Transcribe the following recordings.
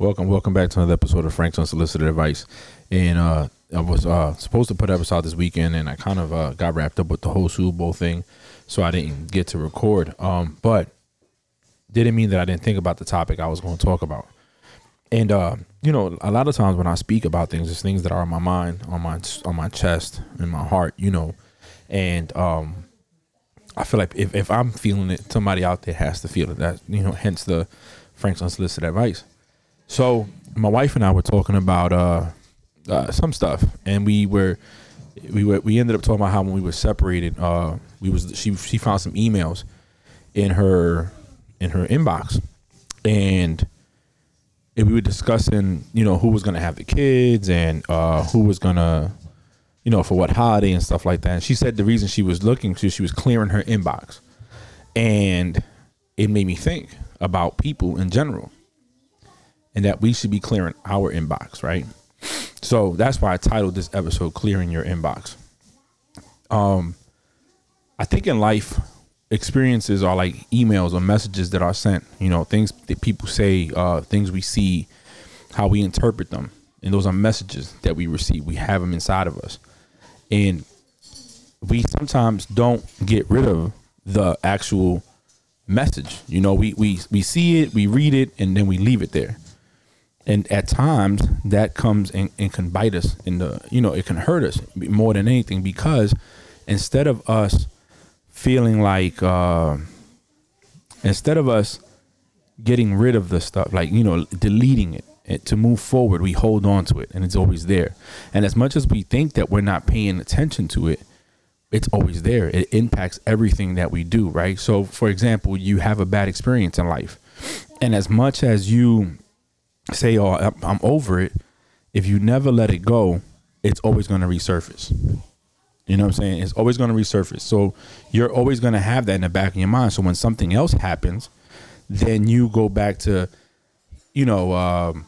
Welcome, welcome back to another episode of Frank's Unsolicited Advice. And uh, I was uh, supposed to put episode out this weekend, and I kind of uh, got wrapped up with the whole Super Bowl thing, so I didn't get to record. Um, but didn't mean that I didn't think about the topic I was going to talk about. And uh, you know, a lot of times when I speak about things, it's things that are on my mind, on my on my chest, in my heart. You know, and um, I feel like if, if I'm feeling it, somebody out there has to feel it. That you know, hence the Frank's unsolicited advice. So my wife and I were talking about uh, uh, some stuff, and we were we were we ended up talking about how when we were separated, uh, we was she she found some emails in her in her inbox, and and we were discussing you know who was gonna have the kids and uh, who was gonna you know for what holiday and stuff like that. And she said the reason she was looking to she was clearing her inbox, and it made me think about people in general and that we should be clearing our inbox, right? So that's why I titled this episode "Clearing Your Inbox." Um, I think in life, experiences are like emails or messages that are sent. You know, things that people say, uh, things we see, how we interpret them, and those are messages that we receive. We have them inside of us, and we sometimes don't get rid of the actual message. You know, we we we see it, we read it, and then we leave it there and at times that comes and, and can bite us in the you know it can hurt us more than anything because instead of us feeling like uh, instead of us getting rid of the stuff like you know deleting it, it to move forward we hold on to it and it's always there. And as much as we think that we're not paying attention to it it's always there. It impacts everything that we do right? So for example you have a bad experience in life. And as much as you say, "Oh, I'm over it," if you never let it go, it's always going to resurface. You know what I'm saying? It's always going to resurface. So you're always going to have that in the back of your mind. So when something else happens, then you go back to, you know, um,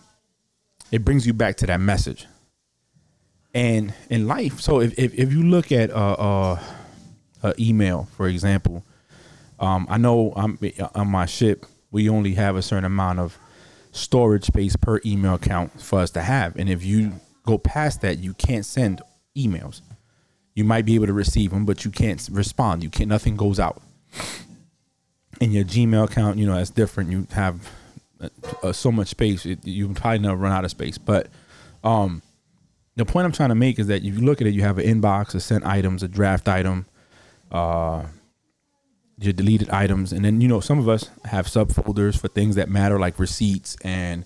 it brings you back to that message. And in life, so if if, if you look at uh, uh, uh email, for example, um, I know I'm on my ship. We only have a certain amount of storage space per email account for us to have. And if you go past that, you can't send emails. You might be able to receive them, but you can't respond. You can't. Nothing goes out. In your Gmail account, you know that's different. You have uh, so much space. It, you probably never run out of space. But um, the point I'm trying to make is that if you look at it, you have an inbox, a sent items, a draft item, uh, your deleted items. And then you know some of us have subfolders for things that matter like receipts and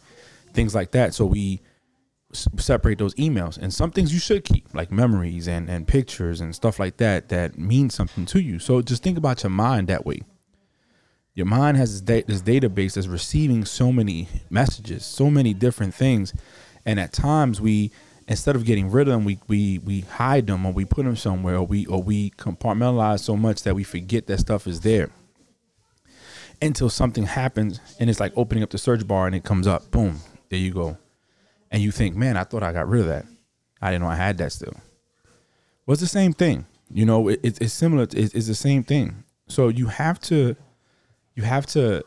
things like that. So we s- separate those emails. And some things you should keep like memories and and pictures and stuff like that that mean something to you. So just think about your mind that way. Your mind has this, da- this database that's receiving so many messages so many different things. And at times we instead of getting rid of them, we we we hide them or we put them somewhere or we or we compartmentalize so much that we forget that stuff is there. Until something happens and it's like opening up the search bar and it comes up, boom, there you go, and you think, man, I thought I got rid of that. I didn't know I had that still. Well, it's the same thing. You know, it, it's similar. It's, it's the same thing. So you have to, you have to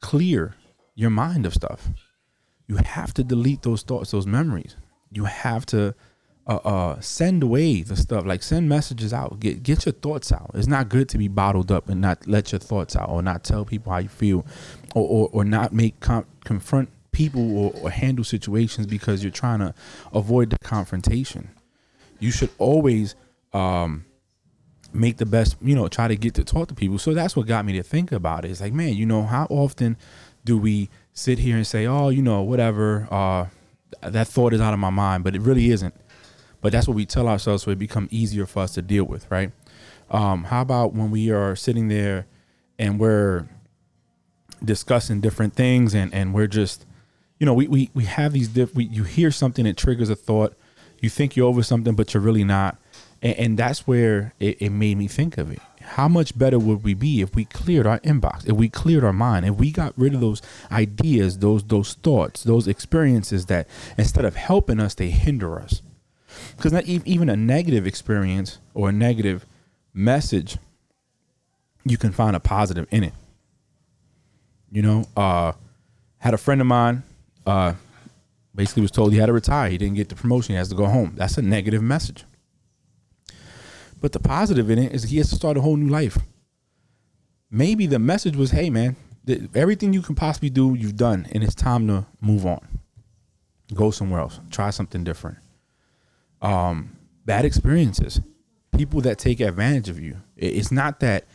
clear your mind of stuff. You have to delete those thoughts, those memories you have to uh, uh, send away the stuff like send messages out. Get get your thoughts out. It's not good to be bottled up and not let your thoughts out or not tell people how you feel or or, or not make com- confront people or, or handle situations because you're trying to avoid the confrontation. You should always um, make the best you know try to get to talk to people. So that's what got me to think about it. It's like man you know how often do we sit here and say oh you know whatever uh that thought is out of my mind, but it really isn't. But that's what we tell ourselves so it become easier for us to deal with, right? Um, how about when we are sitting there and we're discussing different things and, and we're just, you know, we, we, we have these diff we, you hear something that triggers a thought, you think you're over something, but you're really not. And, and that's where it, it made me think of it how much better would we be if we cleared our inbox, if we cleared our mind, if we got rid of those ideas, those those thoughts, those experiences that instead of helping us, they hinder us. Because not even a negative experience or a negative message, you can find a positive in it. You know, uh, had a friend of mine, uh, Basically, was told he had to retire. He didn't get the promotion. He has to go home. That's a negative message. But the positive in it is he has to start a whole new life. Maybe the message was, "Hey, man, everything you can possibly do, you've done, and it's time to move on. Go somewhere else. Try something different." Um, bad experiences, people that take advantage of you. It's not that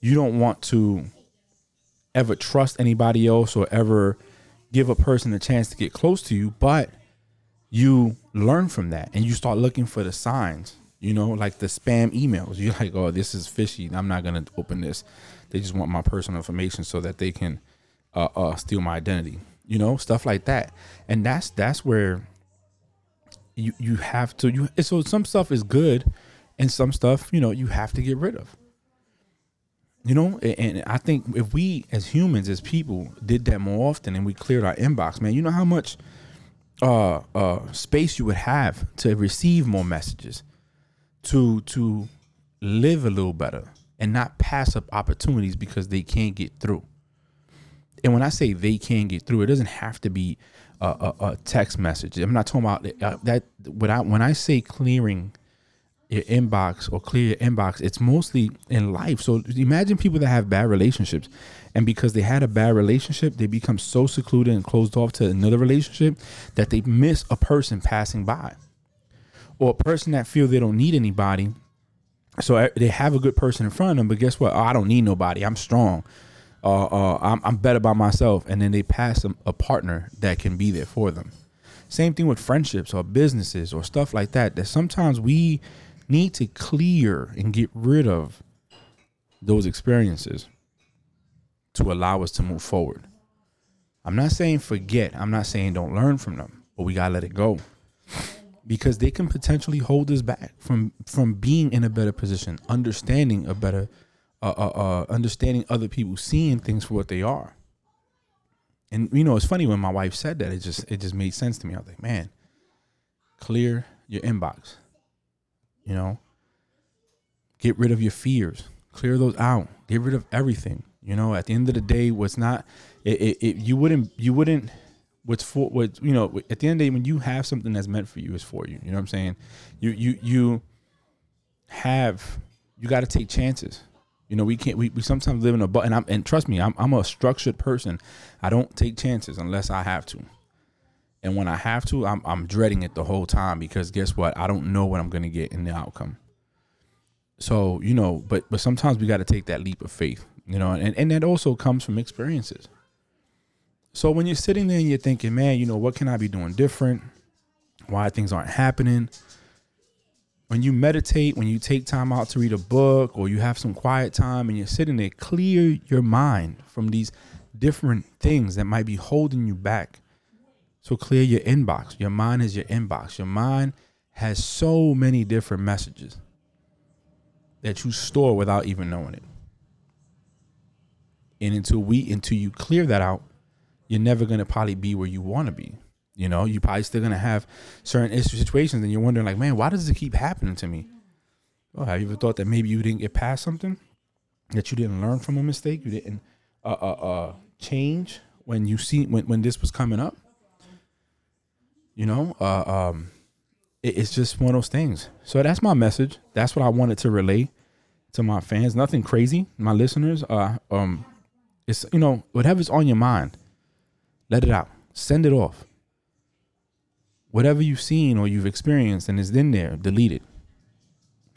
you don't want to ever trust anybody else or ever give a person a chance to get close to you, but you learn from that and you start looking for the signs, you know, like the spam emails. You're like, oh, this is fishy. I'm not to open this. They just want my personal information so that they can uh, uh, steal my identity, you know, stuff like that. And that's, that's where you, you have to, you, so some stuff is good and some stuff, you know, you have to get rid of. You know, and I think if we as humans, as people, did that more often and we cleared our inbox, man, you know how much uh, uh, space you would have to receive more messages, to to live a little better, and not pass up opportunities because they can't get through. And when I say they can't get through, it doesn't have to be a, a, a text message. I'm not talking about uh, that. When I when I say clearing your inbox or clear your inbox, it's mostly in life. So imagine people that have bad relationships, and because they had a bad relationship, they become so secluded and closed off to another relationship that they miss a person passing by, or a person that feel they don't need anybody. So they have a good person in front of them, but guess what? Oh, I don't need nobody. I'm strong. Uh, uh, I'm, I'm, better by myself, and then they pass a, a partner that can be there for them. Same thing with friendships or businesses or stuff like that. That sometimes we need to clear and get rid of those experiences to allow us to move forward. I'm not saying forget, I'm not saying don't learn from them, but we got to let it go. Because they can potentially hold us back from from being in a better position, understanding a better uh, uh, uh, understanding other people, seeing things for what they are. And you know, it's funny when my wife said that, it just it just made sense to me. I was like, man, clear your inbox you know, get rid of your fears, clear those out, get rid of everything. You know, at the end of the day, what's not, it, it, it you wouldn't, you wouldn't, what's for, what, you know, at the end of the day, when you have something that's meant for you, is for you. You know what I'm saying? You, you, you have, you got to take chances. You know, we can't. We, we sometimes live in a but, and I'm and trust me, I'm I'm a structured person. I don't take chances unless I have to. And when I have to, I'm I'm dreading it the whole time because guess what? I don't know what I'm gonna get in the outcome. So, you know, but but sometimes we gotta take that leap of faith, you know, and, and that also comes from experiences. So when you're sitting there and you're thinking, man, you know, what can I be doing different? Why things aren't happening? When you meditate, when you take time out to read a book or you have some quiet time and you're sitting there, clear your mind from these different things that might be holding you back so clear your inbox. Your mind is your inbox. Your mind has so many different messages that you store without even knowing it. And until we until you clear that out, you're never gonna probably be where you wanna be. You know, you probably still gonna have certain situations and you're wondering like, man, why does it keep happening to me? Well, have you ever thought that maybe you didn't get past something? That you didn't learn from a mistake? You didn't uh uh, uh change when you see when, when this was coming up? You know, uh, um, it, it's just one of those things. So that's my message. That's what I wanted to relay to my fans. Nothing crazy, my listeners. Uh, um, it's you know whatever's on your mind, let it out. Send it off. Whatever you've seen or you've experienced and is in there, delete it.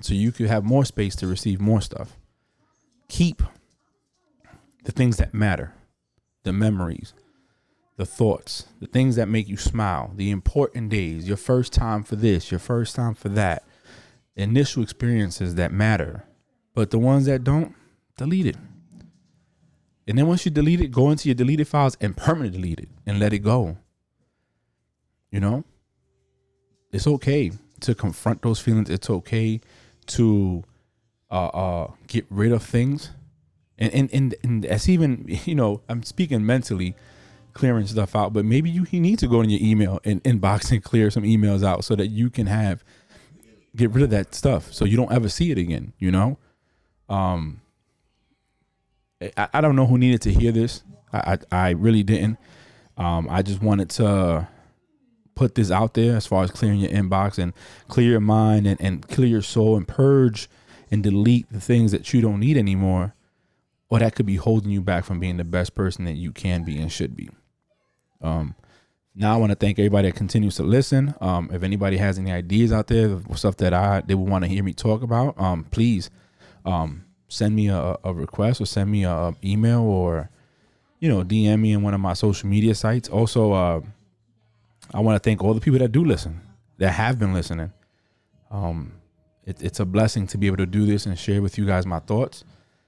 So you could have more space to receive more stuff. Keep the things that matter, the memories, the thoughts, the things that make you smile, the important days, your first time for this, your first time for that, initial experiences that matter. But the ones that don't, delete it. And then once you delete it, go into your deleted files and permanently delete it and let it go. You know? It's okay to confront those feelings. It's okay to uh, uh, get rid of things. And, and, and, and that's even, you know, I'm speaking mentally clearing stuff out, but maybe you, you need to go in your email and inbox and clear some emails out so that you can have get rid of that stuff so you don't ever see it again, you know? Um I, I don't know who needed to hear this. I, I, I really didn't. Um I just wanted to put this out there as far as clearing your inbox and clear your mind and, and clear your soul and purge and delete the things that you don't need anymore, or that could be holding you back from being the best person that you can be and should be. Um, now I want to thank everybody that continues to listen. Um, if anybody has any ideas out there, stuff that I they would want to hear me talk about, um, please um, send me a, a request or send me a, email or you know DM me in one of my social media sites. Also, uh, I want to thank all the people that do listen, that have been listening. Um, it, it's a blessing to be able to do this and share with you guys my thoughts.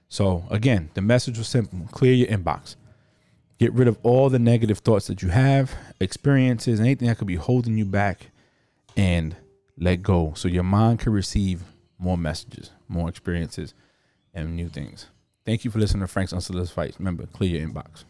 So again, the message was simple: clear your inbox. Get rid of all the negative thoughts that you have, experiences, anything that could be holding you back, and let go so your mind can receive more messages, more experiences, and new things. Thank you for listening to Frank's Unsolicited Advice. Remember, clear your inbox.